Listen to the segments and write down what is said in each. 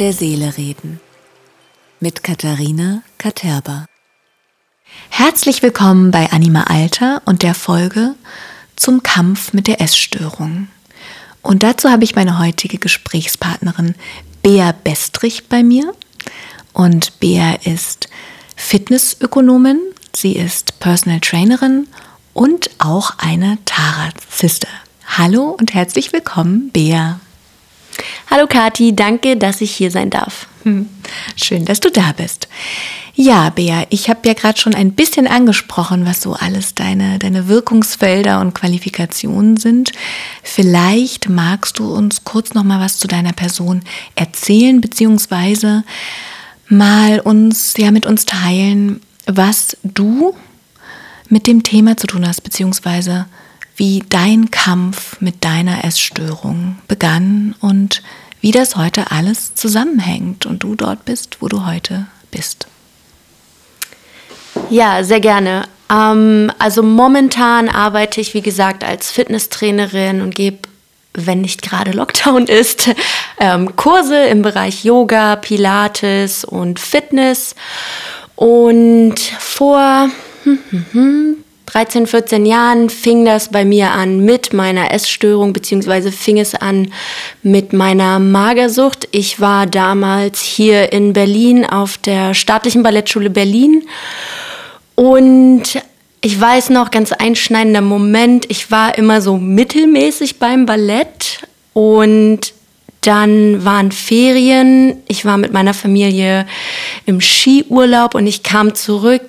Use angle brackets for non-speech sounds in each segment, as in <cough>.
Der Seele reden. Mit Katharina Katerba. Herzlich willkommen bei Anima Alter und der Folge zum Kampf mit der Essstörung. Und dazu habe ich meine heutige Gesprächspartnerin Bea Bestrich bei mir. Und Bea ist Fitnessökonomin, sie ist Personal Trainerin und auch eine Tara-Sister. Hallo und herzlich willkommen, Bea. Hallo Kati, danke, dass ich hier sein darf. Hm. Schön, dass du da bist. Ja, Bea, ich habe ja gerade schon ein bisschen angesprochen, was so alles deine, deine Wirkungsfelder und Qualifikationen sind. Vielleicht magst du uns kurz noch mal was zu deiner Person erzählen, beziehungsweise mal uns, ja, mit uns teilen, was du mit dem Thema zu tun hast, beziehungsweise wie dein Kampf mit deiner Essstörung begann und wie das heute alles zusammenhängt und du dort bist, wo du heute bist. Ja, sehr gerne. Ähm, also momentan arbeite ich, wie gesagt, als Fitnesstrainerin und gebe, wenn nicht gerade Lockdown ist, <laughs> ähm, Kurse im Bereich Yoga, Pilates und Fitness. Und vor hm, hm, hm, 13, 14 Jahren fing das bei mir an mit meiner Essstörung, beziehungsweise fing es an mit meiner Magersucht. Ich war damals hier in Berlin auf der staatlichen Ballettschule Berlin und ich weiß noch, ganz einschneidender Moment, ich war immer so mittelmäßig beim Ballett und dann waren Ferien, ich war mit meiner Familie im Skiurlaub und ich kam zurück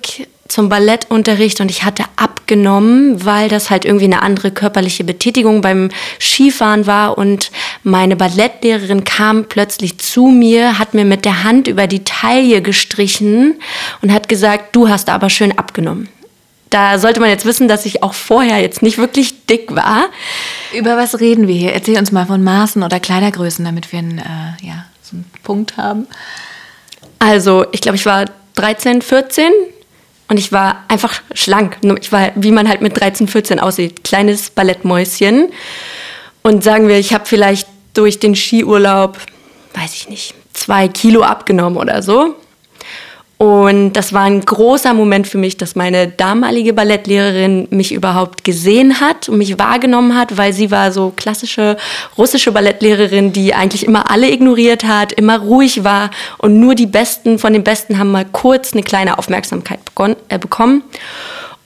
zum Ballettunterricht und ich hatte abgenommen, weil das halt irgendwie eine andere körperliche Betätigung beim Skifahren war und meine Ballettlehrerin kam plötzlich zu mir, hat mir mit der Hand über die Taille gestrichen und hat gesagt, du hast aber schön abgenommen. Da sollte man jetzt wissen, dass ich auch vorher jetzt nicht wirklich dick war. Über was reden wir hier? Erzähl uns mal von Maßen oder Kleidergrößen, damit wir einen, äh, ja, so einen Punkt haben. Also, ich glaube, ich war 13, 14 und ich war einfach schlank. Ich war, wie man halt mit 13, 14 aussieht. Kleines Ballettmäuschen. Und sagen wir, ich habe vielleicht durch den Skiurlaub, weiß ich nicht, zwei Kilo abgenommen oder so. Und das war ein großer Moment für mich, dass meine damalige Ballettlehrerin mich überhaupt gesehen hat und mich wahrgenommen hat, weil sie war so klassische russische Ballettlehrerin, die eigentlich immer alle ignoriert hat, immer ruhig war und nur die Besten von den Besten haben mal kurz eine kleine Aufmerksamkeit äh, bekommen.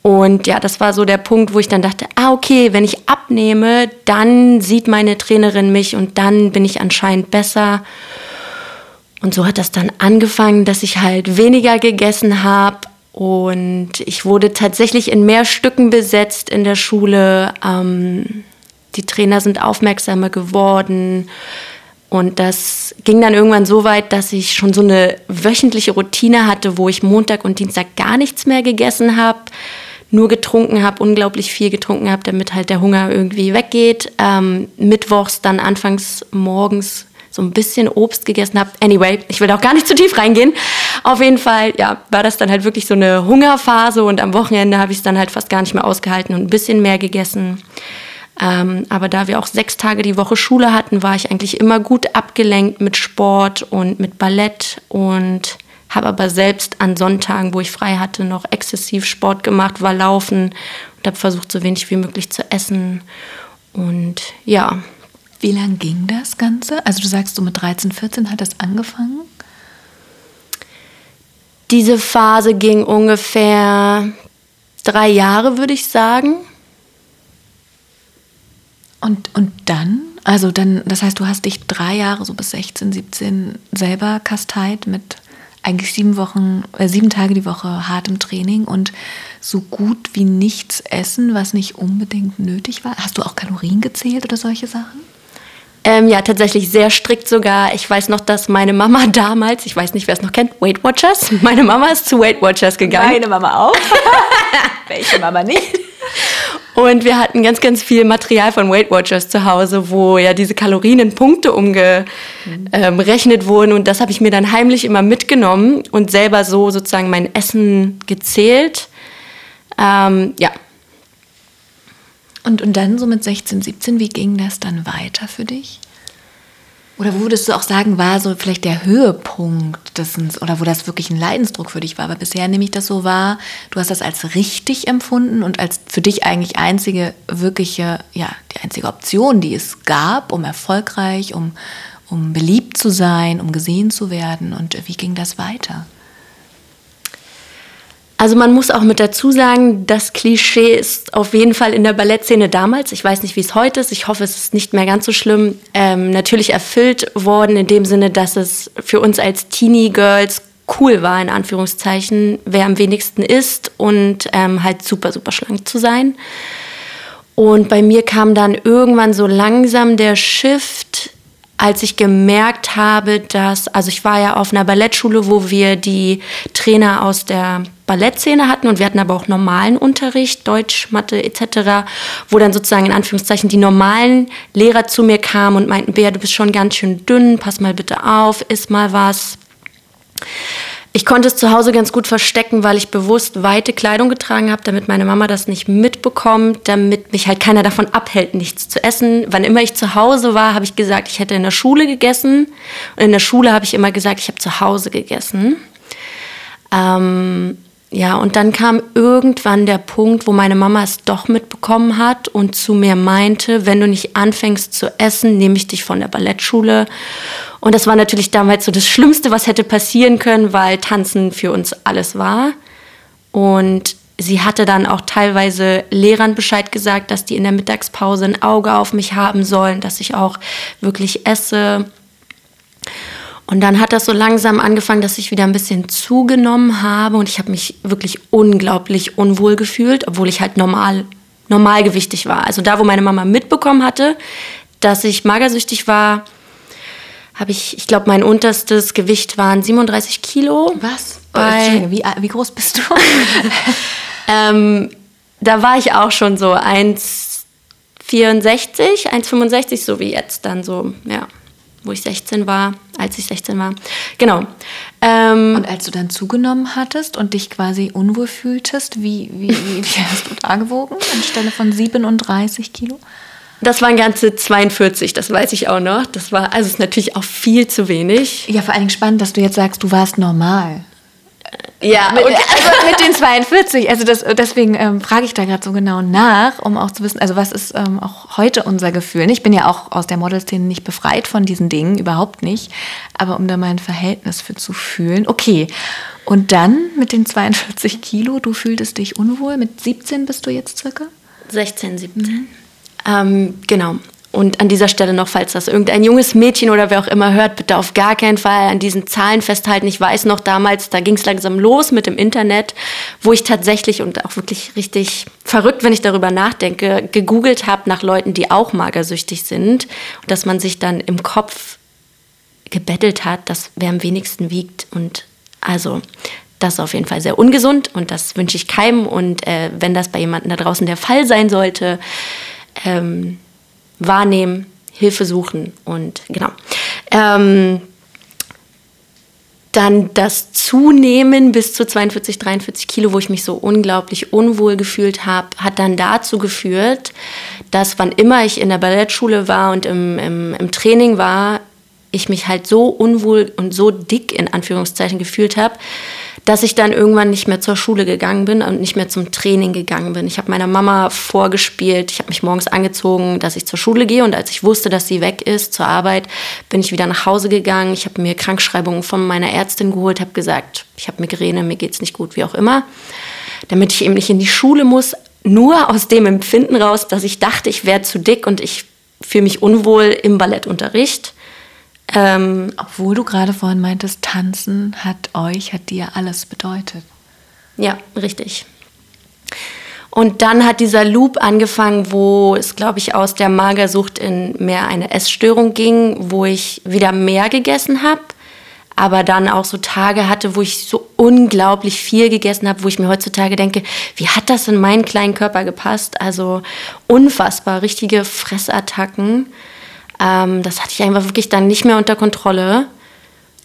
Und ja, das war so der Punkt, wo ich dann dachte, ah, okay, wenn ich abnehme, dann sieht meine Trainerin mich und dann bin ich anscheinend besser. Und so hat das dann angefangen, dass ich halt weniger gegessen habe. Und ich wurde tatsächlich in mehr Stücken besetzt in der Schule. Ähm, die Trainer sind aufmerksamer geworden. Und das ging dann irgendwann so weit, dass ich schon so eine wöchentliche Routine hatte, wo ich Montag und Dienstag gar nichts mehr gegessen habe, nur getrunken habe, unglaublich viel getrunken habe, damit halt der Hunger irgendwie weggeht. Ähm, Mittwochs dann anfangs morgens so ein bisschen Obst gegessen habe. Anyway, ich will auch gar nicht zu tief reingehen. Auf jeden Fall, ja, war das dann halt wirklich so eine Hungerphase und am Wochenende habe ich es dann halt fast gar nicht mehr ausgehalten und ein bisschen mehr gegessen. Ähm, aber da wir auch sechs Tage die Woche Schule hatten, war ich eigentlich immer gut abgelenkt mit Sport und mit Ballett und habe aber selbst an Sonntagen, wo ich frei hatte, noch exzessiv Sport gemacht, war laufen und habe versucht, so wenig wie möglich zu essen. Und ja, wie lang ging das Ganze? Also du sagst, so mit 13, 14 hat das angefangen? Diese Phase ging ungefähr drei Jahre, würde ich sagen. Und, und dann? Also dann, das heißt, du hast dich drei Jahre, so bis 16, 17 selber kasteit mit eigentlich sieben Wochen, äh, sieben Tage die Woche hartem Training und so gut wie nichts essen, was nicht unbedingt nötig war. Hast du auch Kalorien gezählt oder solche Sachen? Ähm, ja, tatsächlich sehr strikt sogar. Ich weiß noch, dass meine Mama <laughs> damals, ich weiß nicht, wer es noch kennt, Weight Watchers. Meine Mama ist zu Weight Watchers gegangen. Meine Mama auch. <laughs> Welche Mama nicht? Und wir hatten ganz, ganz viel Material von Weight Watchers zu Hause, wo ja diese Kalorien in Punkte umgerechnet ähm, wurden. Und das habe ich mir dann heimlich immer mitgenommen und selber so sozusagen mein Essen gezählt. Ähm, ja, und, und dann so mit 16, 17, wie ging das dann weiter für dich? Oder wo würdest du auch sagen, war so vielleicht der Höhepunkt des, oder wo das wirklich ein Leidensdruck für dich war? Aber bisher nehme ich das so wahr, du hast das als richtig empfunden und als für dich eigentlich einzige wirkliche, ja, die einzige Option, die es gab, um erfolgreich, um, um beliebt zu sein, um gesehen zu werden. Und wie ging das weiter? Also man muss auch mit dazu sagen, das Klischee ist auf jeden Fall in der Ballettszene damals, ich weiß nicht, wie es heute ist, ich hoffe, es ist nicht mehr ganz so schlimm, ähm, natürlich erfüllt worden in dem Sinne, dass es für uns als Teenie-Girls cool war, in Anführungszeichen, wer am wenigsten ist und ähm, halt super, super schlank zu sein. Und bei mir kam dann irgendwann so langsam der Shift als ich gemerkt habe, dass, also ich war ja auf einer Ballettschule, wo wir die Trainer aus der Ballettszene hatten und wir hatten aber auch normalen Unterricht, Deutsch, Mathe etc., wo dann sozusagen in Anführungszeichen die normalen Lehrer zu mir kamen und meinten, Bea, du bist schon ganz schön dünn, pass mal bitte auf, iss mal was. Ich konnte es zu Hause ganz gut verstecken, weil ich bewusst weite Kleidung getragen habe, damit meine Mama das nicht mitbekommt, damit mich halt keiner davon abhält, nichts zu essen. Wann immer ich zu Hause war, habe ich gesagt, ich hätte in der Schule gegessen. Und in der Schule habe ich immer gesagt, ich habe zu Hause gegessen. Ähm, ja, und dann kam irgendwann der Punkt, wo meine Mama es doch mitbekommen hat und zu mir meinte, wenn du nicht anfängst zu essen, nehme ich dich von der Ballettschule. Und das war natürlich damals so das Schlimmste, was hätte passieren können, weil Tanzen für uns alles war. Und sie hatte dann auch teilweise Lehrern Bescheid gesagt, dass die in der Mittagspause ein Auge auf mich haben sollen, dass ich auch wirklich esse. Und dann hat das so langsam angefangen, dass ich wieder ein bisschen zugenommen habe und ich habe mich wirklich unglaublich unwohl gefühlt, obwohl ich halt normal normalgewichtig war. Also da, wo meine Mama mitbekommen hatte, dass ich magersüchtig war, habe ich, ich glaube, mein unterstes Gewicht waren 37 Kilo. Was? Bei, wie, wie groß bist du? <laughs> ähm, da war ich auch schon so 1,64, 1,65, so wie jetzt dann so, ja, wo ich 16 war, als ich 16 war. Genau. Ähm, und als du dann zugenommen hattest und dich quasi unwohl fühltest, wie, wie, wie, wie hast du da gewogen anstelle von 37 Kilo? Das waren ganze 42, das weiß ich auch noch. Das war, also ist natürlich auch viel zu wenig. Ja, vor allem spannend, dass du jetzt sagst, du warst normal. Ja, mit, also mit den 42. Also das, deswegen ähm, frage ich da gerade so genau nach, um auch zu wissen, also was ist ähm, auch heute unser Gefühl. Ich bin ja auch aus der Modelszene nicht befreit von diesen Dingen, überhaupt nicht. Aber um da mal ein Verhältnis für zu fühlen. Okay. Und dann mit den 42 Kilo, du fühltest dich unwohl. Mit 17 bist du jetzt circa? 16, 17. Mhm. Ähm, genau. Und an dieser Stelle noch, falls das irgendein junges Mädchen oder wer auch immer hört, bitte auf gar keinen Fall an diesen Zahlen festhalten. Ich weiß noch damals, da ging es langsam los mit dem Internet, wo ich tatsächlich und auch wirklich richtig verrückt, wenn ich darüber nachdenke, gegoogelt habe nach Leuten, die auch magersüchtig sind. Und dass man sich dann im Kopf gebettelt hat, dass wer am wenigsten wiegt. Und also das ist auf jeden Fall sehr ungesund und das wünsche ich keinem. Und äh, wenn das bei jemandem da draußen der Fall sein sollte, ähm, wahrnehmen, Hilfe suchen und genau. Ähm, dann das Zunehmen bis zu 42, 43 Kilo, wo ich mich so unglaublich unwohl gefühlt habe, hat dann dazu geführt, dass wann immer ich in der Ballettschule war und im, im, im Training war, ich mich halt so unwohl und so dick in Anführungszeichen gefühlt habe, dass ich dann irgendwann nicht mehr zur Schule gegangen bin und nicht mehr zum Training gegangen bin. Ich habe meiner Mama vorgespielt, ich habe mich morgens angezogen, dass ich zur Schule gehe und als ich wusste, dass sie weg ist zur Arbeit, bin ich wieder nach Hause gegangen. Ich habe mir Krankschreibungen von meiner Ärztin geholt, habe gesagt, ich habe Migräne, mir geht es nicht gut, wie auch immer, damit ich eben nicht in die Schule muss, nur aus dem Empfinden raus, dass ich dachte, ich wäre zu dick und ich fühle mich unwohl im Ballettunterricht. Ähm, Obwohl du gerade vorhin meintest, tanzen hat euch, hat dir alles bedeutet. Ja, richtig. Und dann hat dieser Loop angefangen, wo es, glaube ich, aus der Magersucht in mehr eine Essstörung ging, wo ich wieder mehr gegessen habe, aber dann auch so Tage hatte, wo ich so unglaublich viel gegessen habe, wo ich mir heutzutage denke, wie hat das in meinen kleinen Körper gepasst? Also unfassbar, richtige Fressattacken. Ähm, das hatte ich einfach wirklich dann nicht mehr unter Kontrolle.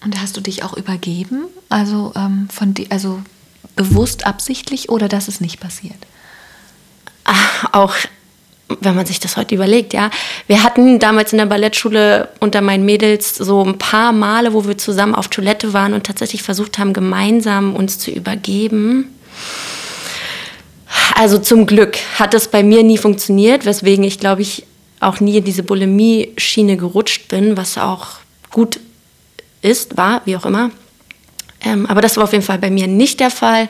Und hast du dich auch übergeben? Also, ähm, von die, also bewusst absichtlich oder dass es nicht passiert? Ach, auch wenn man sich das heute überlegt, ja. Wir hatten damals in der Ballettschule unter meinen Mädels so ein paar Male, wo wir zusammen auf Toilette waren und tatsächlich versucht haben, gemeinsam uns zu übergeben. Also zum Glück hat das bei mir nie funktioniert, weswegen ich, glaube ich, auch nie in diese Bulimie-Schiene gerutscht bin, was auch gut ist, war, wie auch immer. Ähm, aber das war auf jeden Fall bei mir nicht der Fall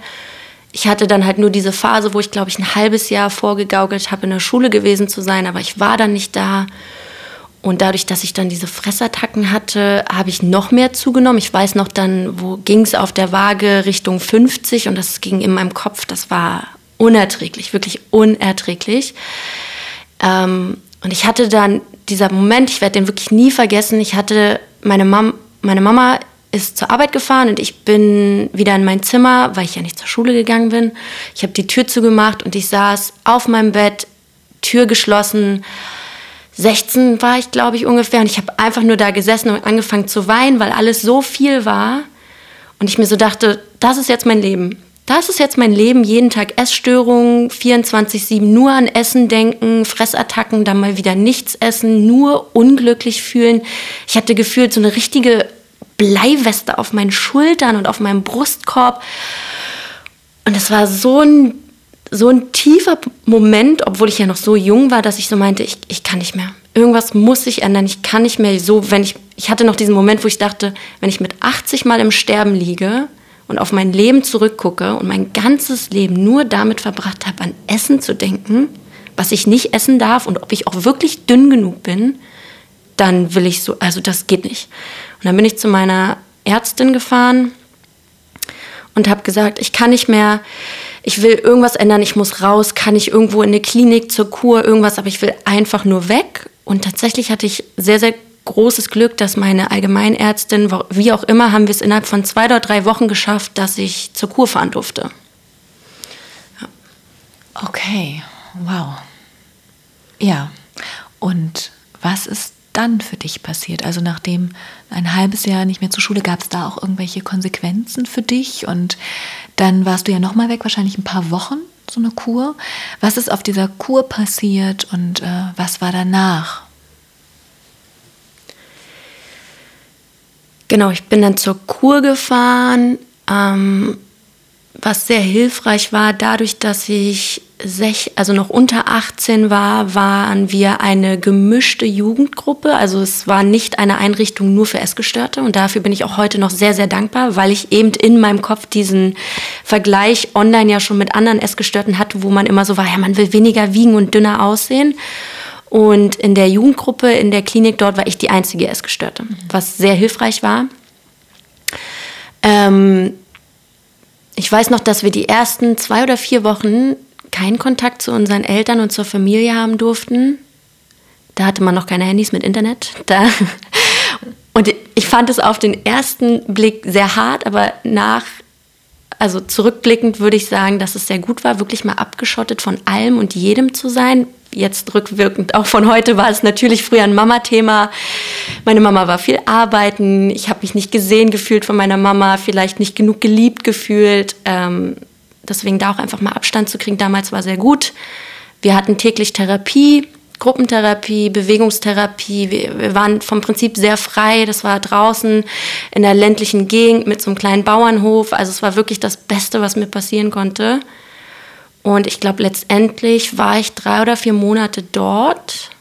ich hatte dann halt nur diese Phase, wo ich, glaube ich, ein halbes Jahr vorgegaukelt habe, in der Schule gewesen zu sein, aber ich war dann nicht da. Und dadurch, dass ich dann diese Fressattacken hatte, habe ich noch mehr zugenommen. Ich weiß noch dann, wo ging es auf der Waage Richtung 50 und das ging in meinem Kopf. Das war unerträglich, wirklich unerträglich. Ähm, und ich hatte dann dieser Moment, ich werde den wirklich nie vergessen. Ich hatte meine, Mam meine Mama ist zur Arbeit gefahren und ich bin wieder in mein Zimmer, weil ich ja nicht zur Schule gegangen bin. Ich habe die Tür zugemacht und ich saß auf meinem Bett, Tür geschlossen. 16 war ich, glaube ich, ungefähr. Und ich habe einfach nur da gesessen und angefangen zu weinen, weil alles so viel war. Und ich mir so dachte, das ist jetzt mein Leben. Das ist jetzt mein Leben, jeden Tag Essstörungen, 24-7 nur an Essen denken, Fressattacken, dann mal wieder nichts essen, nur unglücklich fühlen. Ich hatte gefühlt so eine richtige Bleiweste auf meinen Schultern und auf meinem Brustkorb. Und es war so ein, so ein tiefer Moment, obwohl ich ja noch so jung war, dass ich so meinte, ich, ich kann nicht mehr. Irgendwas muss sich ändern. Ich kann nicht mehr so, wenn ich, ich hatte noch diesen Moment, wo ich dachte, wenn ich mit 80 Mal im Sterben liege und auf mein Leben zurückgucke und mein ganzes Leben nur damit verbracht habe, an Essen zu denken, was ich nicht essen darf und ob ich auch wirklich dünn genug bin, dann will ich so, also das geht nicht. Und dann bin ich zu meiner Ärztin gefahren und habe gesagt, ich kann nicht mehr, ich will irgendwas ändern, ich muss raus, kann ich irgendwo in eine Klinik zur Kur, irgendwas, aber ich will einfach nur weg. Und tatsächlich hatte ich sehr, sehr großes Glück, dass meine Allgemeinärztin, wie auch immer, haben wir es innerhalb von zwei oder drei Wochen geschafft, dass ich zur Kur fahren durfte. Ja. Okay, wow. Ja, und was ist dann für dich passiert? Also nachdem ein halbes Jahr nicht mehr zur Schule, gab es da auch irgendwelche Konsequenzen für dich? Und dann warst du ja nochmal weg, wahrscheinlich ein paar Wochen, so eine Kur. Was ist auf dieser Kur passiert und äh, was war danach? Genau, ich bin dann zur Kur gefahren. Ähm, was sehr hilfreich war, dadurch, dass ich sech, also noch unter 18 war, waren wir eine gemischte Jugendgruppe. Also es war nicht eine Einrichtung nur für Essgestörte. Und dafür bin ich auch heute noch sehr, sehr dankbar, weil ich eben in meinem Kopf diesen Vergleich online ja schon mit anderen Essgestörten hatte, wo man immer so war, ja, man will weniger wiegen und dünner aussehen. Und in der Jugendgruppe, in der Klinik dort, war ich die einzige Essgestörte, was sehr hilfreich war. Ähm, ich weiß noch, dass wir die ersten zwei oder vier Wochen keinen Kontakt zu unseren Eltern und zur Familie haben durften. Da hatte man noch keine Handys mit Internet. Da. <laughs> Und ich fand es auf den ersten Blick sehr hart, aber nach, also zurückblickend würde ich sagen, dass es sehr gut war, wirklich mal abgeschottet von allem und jedem zu sein. Jetzt rückwirkend auch von heute war es natürlich früher ein Mama-Thema. Meine Mama war viel arbeiten. Ich habe mich nicht gesehen gefühlt von meiner Mama, vielleicht nicht genug geliebt gefühlt. Ähm, deswegen da auch einfach mal Abstand zu kriegen, damals war sehr gut. Wir hatten täglich Therapie, Gruppentherapie, Bewegungstherapie. Wir, waren vom Prinzip sehr frei. Das war draußen in der ländlichen Gegend mit so einem kleinen Bauernhof. Also es war wirklich das Beste, was mir passieren konnte. Und ich glaube, letztendlich war ich drei oder vier Monate dort.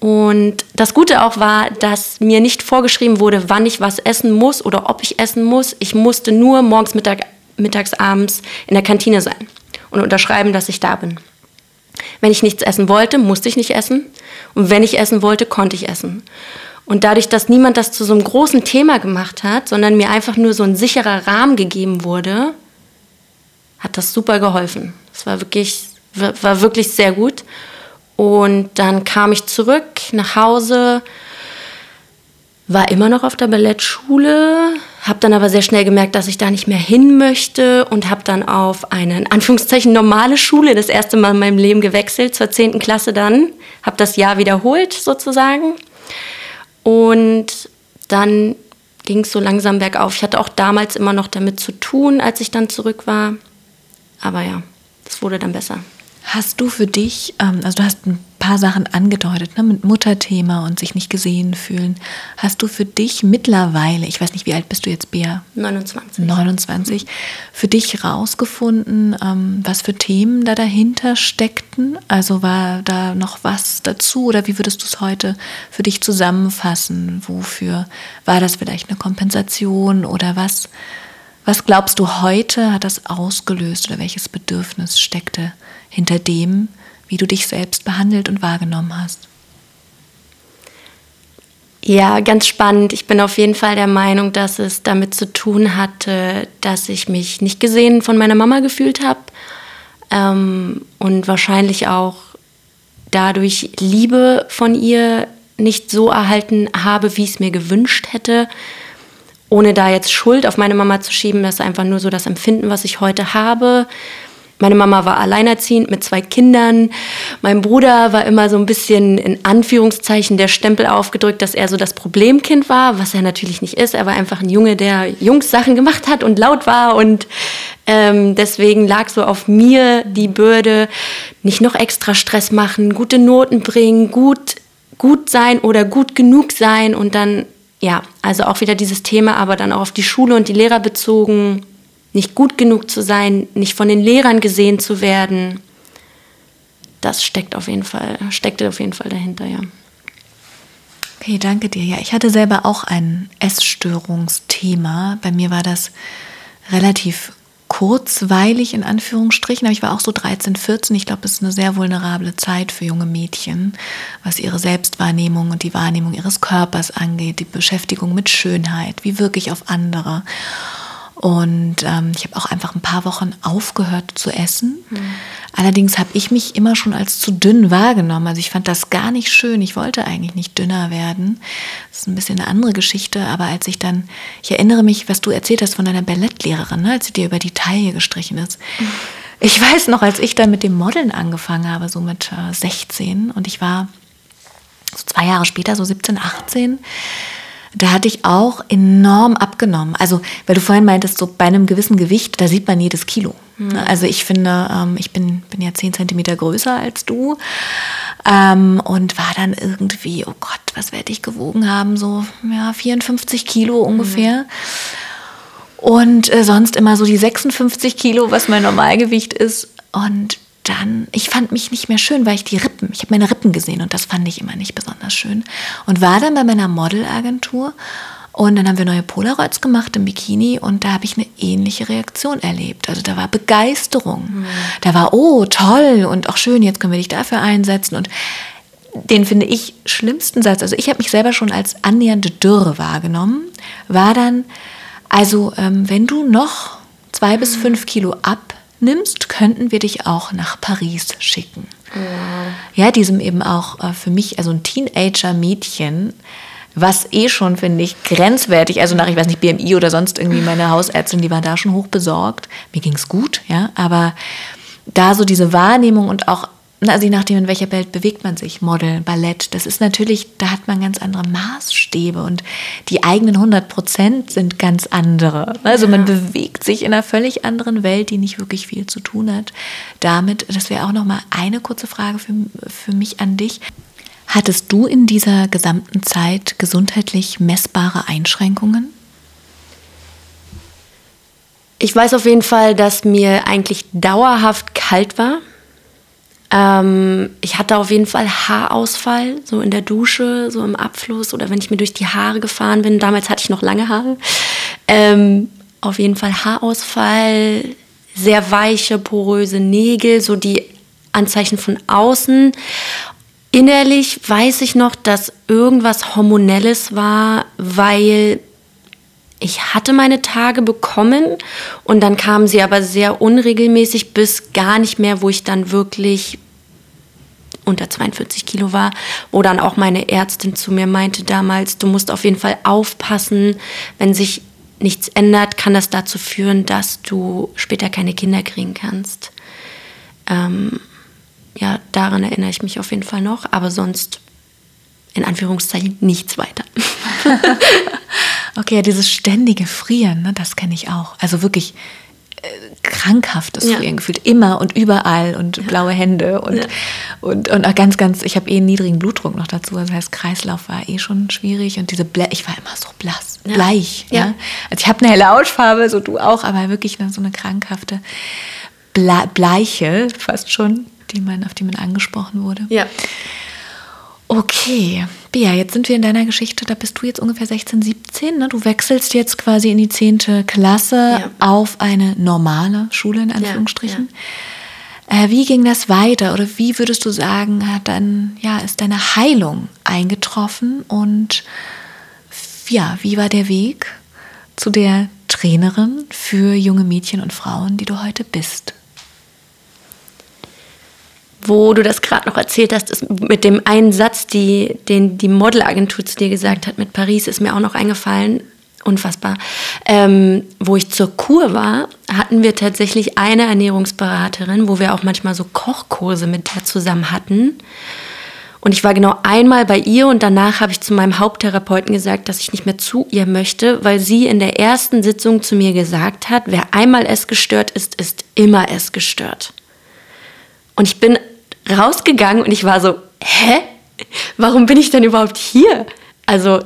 Und das Gute auch war, dass mir nicht vorgeschrieben wurde, wann ich was essen muss oder ob ich essen muss. Ich musste nur morgens, Mittag, mittags, abends in der Kantine sein und unterschreiben, dass ich da bin. Wenn ich nichts essen wollte, musste ich nicht essen. Und wenn ich essen wollte, konnte ich essen. Und dadurch, dass niemand das zu so einem großen Thema gemacht hat, sondern mir einfach nur so ein sicherer Rahmen gegeben wurde, hat das super geholfen. Es war wirklich, war wirklich sehr gut. Und dann kam ich zurück nach Hause, war immer noch auf der Ballettschule, habe dann aber sehr schnell gemerkt, dass ich da nicht mehr hin möchte und habe dann auf eine in Anführungszeichen normale Schule das erste Mal in meinem Leben gewechselt, zur 10. Klasse dann, habe das Jahr wiederholt sozusagen und dann ging es so langsam bergauf. Ich hatte auch damals immer noch damit zu tun, als ich dann zurück war, aber ja, das wurde dann besser. Hast du für dich, ähm, also du hast ein paar Sachen angedeutet, ne, mit Mutterthema und sich nicht gesehen fühlen. Hast du für dich mittlerweile, ich weiß nicht, wie alt bist du jetzt, Bea? 29. 29. Für dich rausgefunden, ähm, was für Themen da dahinter steckten? Also war da noch was dazu oder wie würdest du es heute für dich zusammenfassen? Wofür war das vielleicht eine Kompensation oder was? Was glaubst du heute hat das ausgelöst oder welches Bedürfnis steckte hinter dem, wie du dich selbst behandelt und wahrgenommen hast? Ja, ganz spannend. Ich bin auf jeden Fall der Meinung, dass es damit zu tun hatte, dass ich mich nicht gesehen von meiner Mama gefühlt habe ähm, und wahrscheinlich auch dadurch Liebe von ihr nicht so erhalten habe, wie ich es mir gewünscht hätte ohne da jetzt Schuld auf meine Mama zu schieben, das ist einfach nur so das Empfinden, was ich heute habe. Meine Mama war alleinerziehend mit zwei Kindern. Mein Bruder war immer so ein bisschen in Anführungszeichen der Stempel aufgedrückt, dass er so das Problemkind war, was er natürlich nicht ist. Er war einfach ein Junge, der Jungs-Sachen gemacht hat und laut war. Und ähm, deswegen lag so auf mir die Bürde, nicht noch extra Stress machen, gute Noten bringen, gut, gut sein oder gut genug sein und dann ja, also auch wieder dieses Thema, aber dann auch auf die Schule und die Lehrer bezogen, nicht gut genug zu sein, nicht von den Lehrern gesehen zu werden. Das steckt auf jeden Fall, steckte auf jeden Fall dahinter, ja. Okay, danke dir. Ja, ich hatte selber auch ein Essstörungsthema. Bei mir war das relativ kurzweilig in Anführungsstrichen, aber ich war auch so 13, 14. Ich glaube, das ist eine sehr vulnerable Zeit für junge Mädchen, was ihre Selbstwahrnehmung und die Wahrnehmung ihres Körpers angeht, die Beschäftigung mit Schönheit, wie wirklich auf andere. Und ähm, ich habe auch einfach ein paar Wochen aufgehört zu essen. Mhm. Allerdings habe ich mich immer schon als zu dünn wahrgenommen. Also ich fand das gar nicht schön. Ich wollte eigentlich nicht dünner werden. Das ist ein bisschen eine andere Geschichte. Aber als ich dann, ich erinnere mich, was du erzählt hast von deiner Ballettlehrerin, ne, als sie dir über die Taille gestrichen ist. Mhm. Ich weiß noch, als ich dann mit dem Modeln angefangen habe, so mit äh, 16 und ich war so zwei Jahre später, so 17, 18, da hatte ich auch enorm abgenommen. Also, weil du vorhin meintest, so bei einem gewissen Gewicht, da sieht man jedes Kilo. Mhm. Also ich finde, ähm, ich bin, bin ja zehn Zentimeter größer als du ähm, und war dann irgendwie, oh Gott, was werde ich gewogen haben? So ja, 54 Kilo ungefähr. Mhm. Und äh, sonst immer so die 56 Kilo, was mein Normalgewicht ist. Und dann, ich fand mich nicht mehr schön, weil ich die Rippen, ich habe meine Rippen gesehen und das fand ich immer nicht besonders schön. Und war dann bei meiner Modelagentur und dann haben wir neue Polaroids gemacht im Bikini und da habe ich eine ähnliche Reaktion erlebt. Also da war Begeisterung. Mhm. Da war, oh, toll und auch schön, jetzt können wir dich dafür einsetzen. Und den finde ich schlimmsten Satz, also ich habe mich selber schon als annähernde Dürre wahrgenommen, war dann, also ähm, wenn du noch zwei bis fünf Kilo ab nimmst, könnten wir dich auch nach Paris schicken. Ja, ja diesem eben auch äh, für mich, also ein Teenager-Mädchen, was eh schon, finde ich, grenzwertig, also nach, ich weiß nicht, BMI oder sonst irgendwie meine Hausärztin, die war da schon hoch besorgt. Mir ging es gut, ja, aber da so diese Wahrnehmung und auch also je nachdem, in welcher Welt bewegt man sich, Model, Ballett, das ist natürlich, da hat man ganz andere Maßstäbe und die eigenen 100 Prozent sind ganz andere. Also man bewegt sich in einer völlig anderen Welt, die nicht wirklich viel zu tun hat. Damit, das wäre auch nochmal eine kurze Frage für, für mich an dich. Hattest du in dieser gesamten Zeit gesundheitlich messbare Einschränkungen? Ich weiß auf jeden Fall, dass mir eigentlich dauerhaft kalt war. Ähm, ich hatte auf jeden Fall Haarausfall, so in der Dusche, so im Abfluss oder wenn ich mir durch die Haare gefahren bin. Damals hatte ich noch lange Haare. Ähm, auf jeden Fall Haarausfall, sehr weiche, poröse Nägel, so die Anzeichen von außen. Innerlich weiß ich noch, dass irgendwas Hormonelles war, weil ich hatte meine Tage bekommen und dann kamen sie aber sehr unregelmäßig bis gar nicht mehr, wo ich dann wirklich unter 42 Kilo war, wo dann auch meine Ärztin zu mir meinte damals, du musst auf jeden Fall aufpassen, wenn sich nichts ändert, kann das dazu führen, dass du später keine Kinder kriegen kannst. Ähm, ja, daran erinnere ich mich auf jeden Fall noch, aber sonst in Anführungszeichen nichts weiter. <laughs> okay, dieses ständige Frieren, ne, das kenne ich auch. Also wirklich Krankhaftes ja. früher gefühlt. Immer und überall und ja. blaue Hände und, ja. und, und auch ganz, ganz, ich habe eh einen niedrigen Blutdruck noch dazu. Das heißt, Kreislauf war eh schon schwierig und diese Ble ich war immer so blass, bleich. Ja. Also ich habe eine helle Hautfarbe, so du auch, aber wirklich so eine krankhafte Ble Bleiche fast schon, die man, auf die man angesprochen wurde. Ja. Okay, Bea, jetzt sind wir in deiner Geschichte, da bist du jetzt ungefähr 16, 17. Ne? Du wechselst jetzt quasi in die 10. Klasse ja. auf eine normale Schule, in Anführungsstrichen. Ja, ja. Äh, wie ging das weiter oder wie würdest du sagen, hat dann, ja, ist deine Heilung eingetroffen und ja, wie war der Weg zu der Trainerin für junge Mädchen und Frauen, die du heute bist? Wo du das gerade noch erzählt hast, ist mit dem einen Satz, die, den die Modelagentur zu dir gesagt hat mit Paris, ist mir auch noch eingefallen. Unfassbar. Ähm, wo ich zur Kur war, hatten wir tatsächlich eine Ernährungsberaterin, wo wir auch manchmal so Kochkurse mit der zusammen hatten. Und ich war genau einmal bei ihr und danach habe ich zu meinem Haupttherapeuten gesagt, dass ich nicht mehr zu ihr möchte, weil sie in der ersten Sitzung zu mir gesagt hat, wer einmal essgestört ist, ist immer essgestört. Und ich bin rausgegangen und ich war so, hä? Warum bin ich denn überhaupt hier? Also,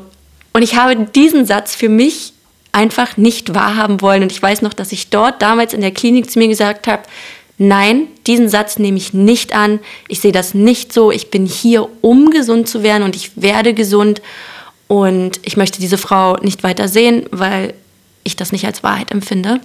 und ich habe diesen Satz für mich einfach nicht wahrhaben wollen. Und ich weiß noch, dass ich dort damals in der Klinik zu mir gesagt habe, nein, diesen Satz nehme ich nicht an. Ich sehe das nicht so. Ich bin hier, um gesund zu werden und ich werde gesund. Und ich möchte diese Frau nicht weiter sehen, weil ich das nicht als Wahrheit empfinde.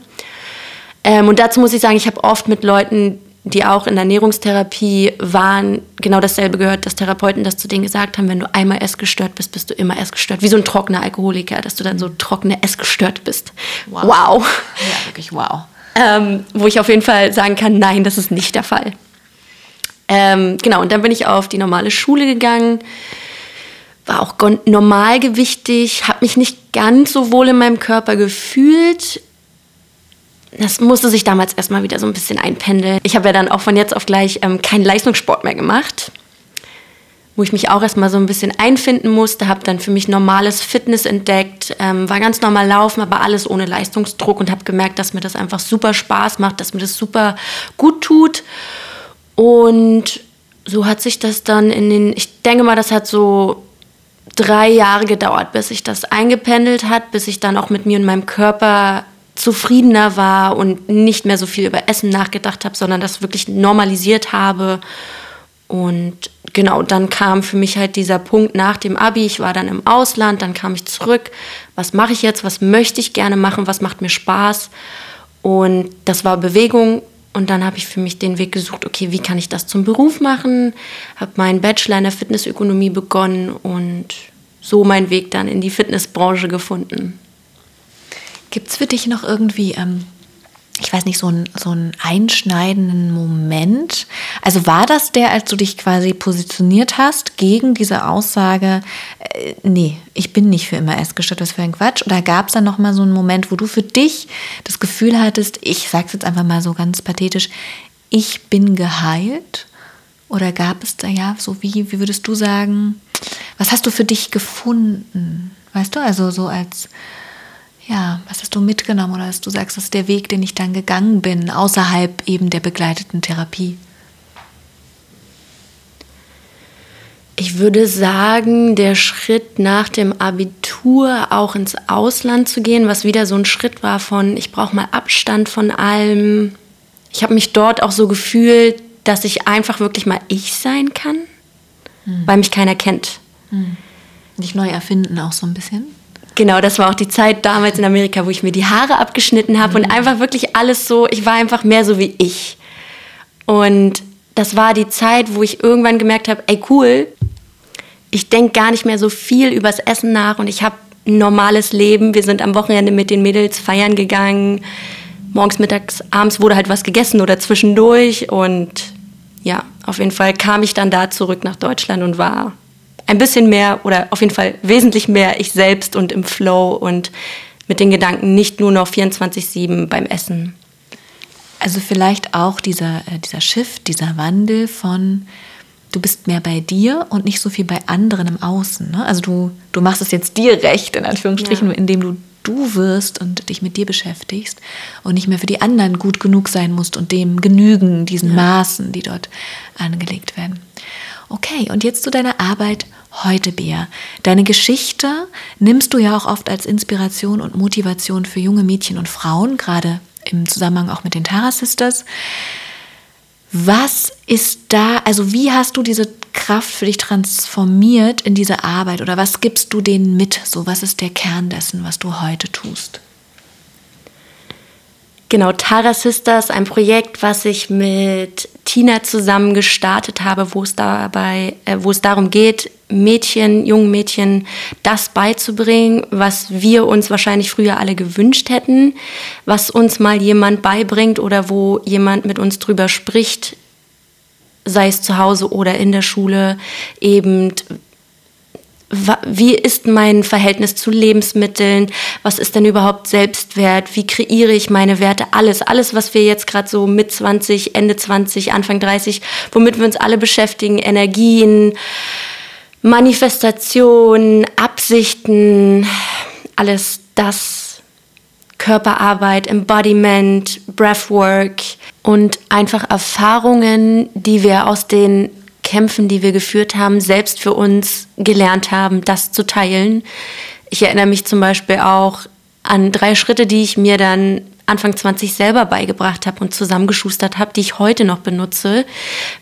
Ähm, und dazu muss ich sagen, ich habe oft mit Leuten die auch in der Ernährungstherapie waren, genau dasselbe gehört, dass Therapeuten das zu denen gesagt haben, wenn du einmal essgestört bist, bist du immer essgestört. Wie so ein trockener Alkoholiker, dass du dann so trockene essgestört bist. Wow. wow. Ja, wirklich wow. Ähm, wo ich auf jeden Fall sagen kann, nein, das ist nicht der Fall. Ähm, genau, und dann bin ich auf die normale Schule gegangen, war auch normalgewichtig, habe mich nicht ganz so wohl in meinem Körper gefühlt, das musste sich damals erstmal wieder so ein bisschen einpendeln. Ich habe ja dann auch von jetzt auf gleich ähm, keinen Leistungssport mehr gemacht, wo ich mich auch erstmal so ein bisschen einfinden musste, habe dann für mich normales Fitness entdeckt, ähm, war ganz normal laufen, aber alles ohne Leistungsdruck und habe gemerkt, dass mir das einfach super Spaß macht, dass mir das super gut tut. Und so hat sich das dann in den, ich denke mal, das hat so drei Jahre gedauert, bis sich das eingependelt hat, bis ich dann auch mit mir und meinem Körper zufriedener war und nicht mehr so viel über Essen nachgedacht habe, sondern das wirklich normalisiert habe. Und genau, dann kam für mich halt dieser Punkt nach dem Abi. Ich war dann im Ausland, dann kam ich zurück. Was mache ich jetzt? Was möchte ich gerne machen? Was macht mir Spaß? Und das war Bewegung. Und dann habe ich für mich den Weg gesucht, okay, wie kann ich das zum Beruf machen? Habe meinen Bachelor in der Fitnessökonomie begonnen und so meinen Weg dann in die Fitnessbranche gefunden. Gibt es für dich noch irgendwie, ähm, ich weiß nicht, so, ein, so einen einschneidenden Moment? Also war das der, als du dich quasi positioniert hast gegen diese Aussage, äh, nee, ich bin nicht für immer essgestört, was für ein Quatsch? Oder gab es dann nochmal so einen Moment, wo du für dich das Gefühl hattest, ich sag's jetzt einfach mal so ganz pathetisch, ich bin geheilt? Oder gab es da ja, so wie, wie würdest du sagen, was hast du für dich gefunden? Weißt du, also so als ja, was hast du mitgenommen oder dass du sagst, das ist der Weg, den ich dann gegangen bin, außerhalb eben der begleiteten Therapie? Ich würde sagen, der Schritt nach dem Abitur auch ins Ausland zu gehen, was wieder so ein Schritt war von, ich brauche mal Abstand von allem. Ich habe mich dort auch so gefühlt, dass ich einfach wirklich mal ich sein kann, hm. weil mich keiner kennt. Hm. Dich neu erfinden auch so ein bisschen? Genau, das war auch die Zeit damals in Amerika, wo ich mir die Haare abgeschnitten habe mhm. und einfach wirklich alles so, ich war einfach mehr so wie ich. Und das war die Zeit, wo ich irgendwann gemerkt habe, ey cool, ich denke gar nicht mehr so viel übers Essen nach und ich habe ein normales Leben. Wir sind am Wochenende mit den Mädels feiern gegangen. Morgens, mittags, abends wurde halt was gegessen oder zwischendurch. Und ja, auf jeden Fall kam ich dann da zurück nach Deutschland und war ein bisschen mehr oder auf jeden Fall wesentlich mehr ich selbst und im Flow und mit den Gedanken nicht nur noch 24-7 beim Essen. Also vielleicht auch dieser, äh, dieser Shift, dieser Wandel von du bist mehr bei dir und nicht so viel bei anderen im Außen. Ne? Also du, du machst es jetzt dir recht, in Anführungsstrichen, ja. indem du du wirst und dich mit dir beschäftigst und nicht mehr für die anderen gut genug sein musst und dem genügen, diesen ja. Maßen, die dort angelegt werden. Okay, und jetzt zu deiner Arbeit heute, Bea. Deine Geschichte nimmst du ja auch oft als Inspiration und Motivation für junge Mädchen und Frauen, gerade im Zusammenhang auch mit den Tara Sisters. Was ist da, also wie hast du diese Kraft für dich transformiert in diese Arbeit oder was gibst du denen mit? So, was ist der Kern dessen, was du heute tust? Genau, Tara Sisters, ein Projekt, was ich mit Tina zusammen gestartet habe, wo es dabei, äh, wo es darum geht, Mädchen, jungen Mädchen das beizubringen, was wir uns wahrscheinlich früher alle gewünscht hätten, was uns mal jemand beibringt oder wo jemand mit uns drüber spricht, sei es zu Hause oder in der Schule, eben wie ist mein Verhältnis zu Lebensmitteln, was ist denn überhaupt Selbstwert, wie kreiere ich meine Werte, alles, alles, was wir jetzt gerade so mit 20, Ende 20, Anfang 30, womit wir uns alle beschäftigen, Energien, Manifestation, Absichten, alles das, Körperarbeit, Embodiment, Breathwork und einfach Erfahrungen, die wir aus den Kämpfen, die wir geführt haben, selbst für uns gelernt haben, das zu teilen. Ich erinnere mich zum Beispiel auch an drei Schritte, die ich mir dann Anfang 20 selber beigebracht habe und zusammengeschustert habe, die ich heute noch benutze,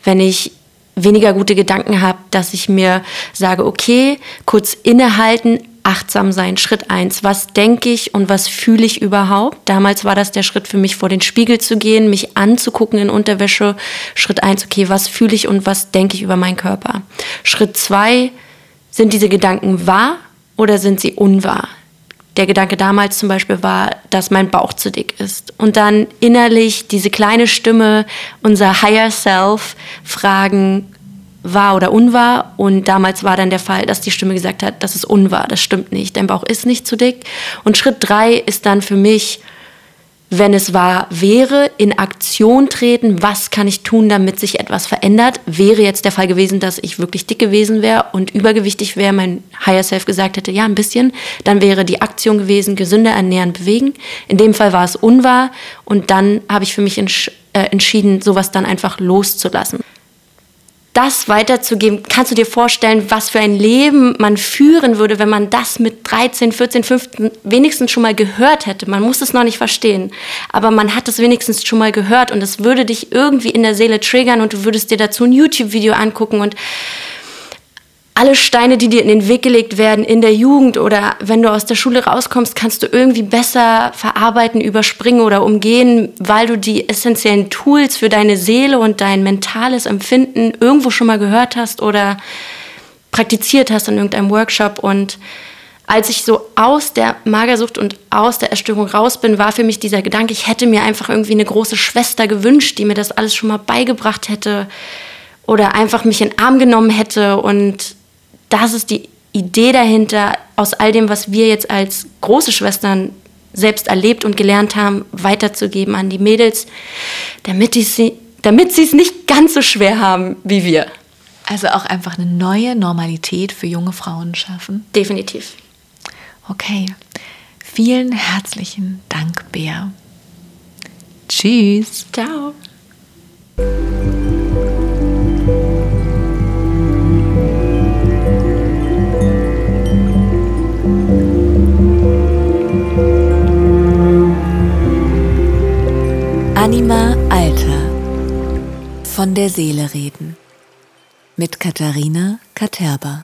wenn ich weniger gute Gedanken habe, dass ich mir sage, okay, kurz innehalten, achtsam sein. Schritt eins. Was denke ich und was fühle ich überhaupt? Damals war das der Schritt für mich, vor den Spiegel zu gehen, mich anzugucken in Unterwäsche. Schritt eins, okay, was fühle ich und was denke ich über meinen Körper? Schritt zwei, sind diese Gedanken wahr oder sind sie unwahr? Der Gedanke damals zum Beispiel war, dass mein Bauch zu dick ist. Und dann innerlich diese kleine Stimme, unser Higher Self, fragen, wahr oder unwahr. Und damals war dann der Fall, dass die Stimme gesagt hat, das ist unwahr, das stimmt nicht, dein Bauch ist nicht zu dick. Und Schritt drei ist dann für mich, wenn es wahr wäre, in Aktion treten, was kann ich tun, damit sich etwas verändert. Wäre jetzt der Fall gewesen, dass ich wirklich dick gewesen wäre und übergewichtig wäre, mein Higher Self gesagt hätte, ja, ein bisschen, dann wäre die Aktion gewesen, gesünder ernähren, bewegen. In dem Fall war es unwahr und dann habe ich für mich entsch äh, entschieden, sowas dann einfach loszulassen das weiterzugeben, kannst du dir vorstellen, was für ein Leben man führen würde, wenn man das mit 13, 14, 15 wenigstens schon mal gehört hätte. Man muss es noch nicht verstehen, aber man hat es wenigstens schon mal gehört und es würde dich irgendwie in der Seele triggern und du würdest dir dazu ein YouTube-Video angucken und alle Steine, die dir in den Weg gelegt werden in der Jugend oder wenn du aus der Schule rauskommst, kannst du irgendwie besser verarbeiten, überspringen oder umgehen, weil du die essentiellen Tools für deine Seele und dein mentales Empfinden irgendwo schon mal gehört hast oder praktiziert hast in irgendeinem Workshop. Und als ich so aus der Magersucht und aus der Erstörung raus bin, war für mich dieser Gedanke, ich hätte mir einfach irgendwie eine große Schwester gewünscht, die mir das alles schon mal beigebracht hätte oder einfach mich in den Arm genommen hätte und das ist die Idee dahinter, aus all dem, was wir jetzt als große Schwestern selbst erlebt und gelernt haben, weiterzugeben an die Mädels, damit, sie, damit sie es nicht ganz so schwer haben wie wir. Also auch einfach eine neue Normalität für junge Frauen schaffen? Definitiv. Okay. Vielen herzlichen Dank, Bea. Tschüss. Ciao. Anima Alter. Von der Seele reden. Mit Katharina Katerba.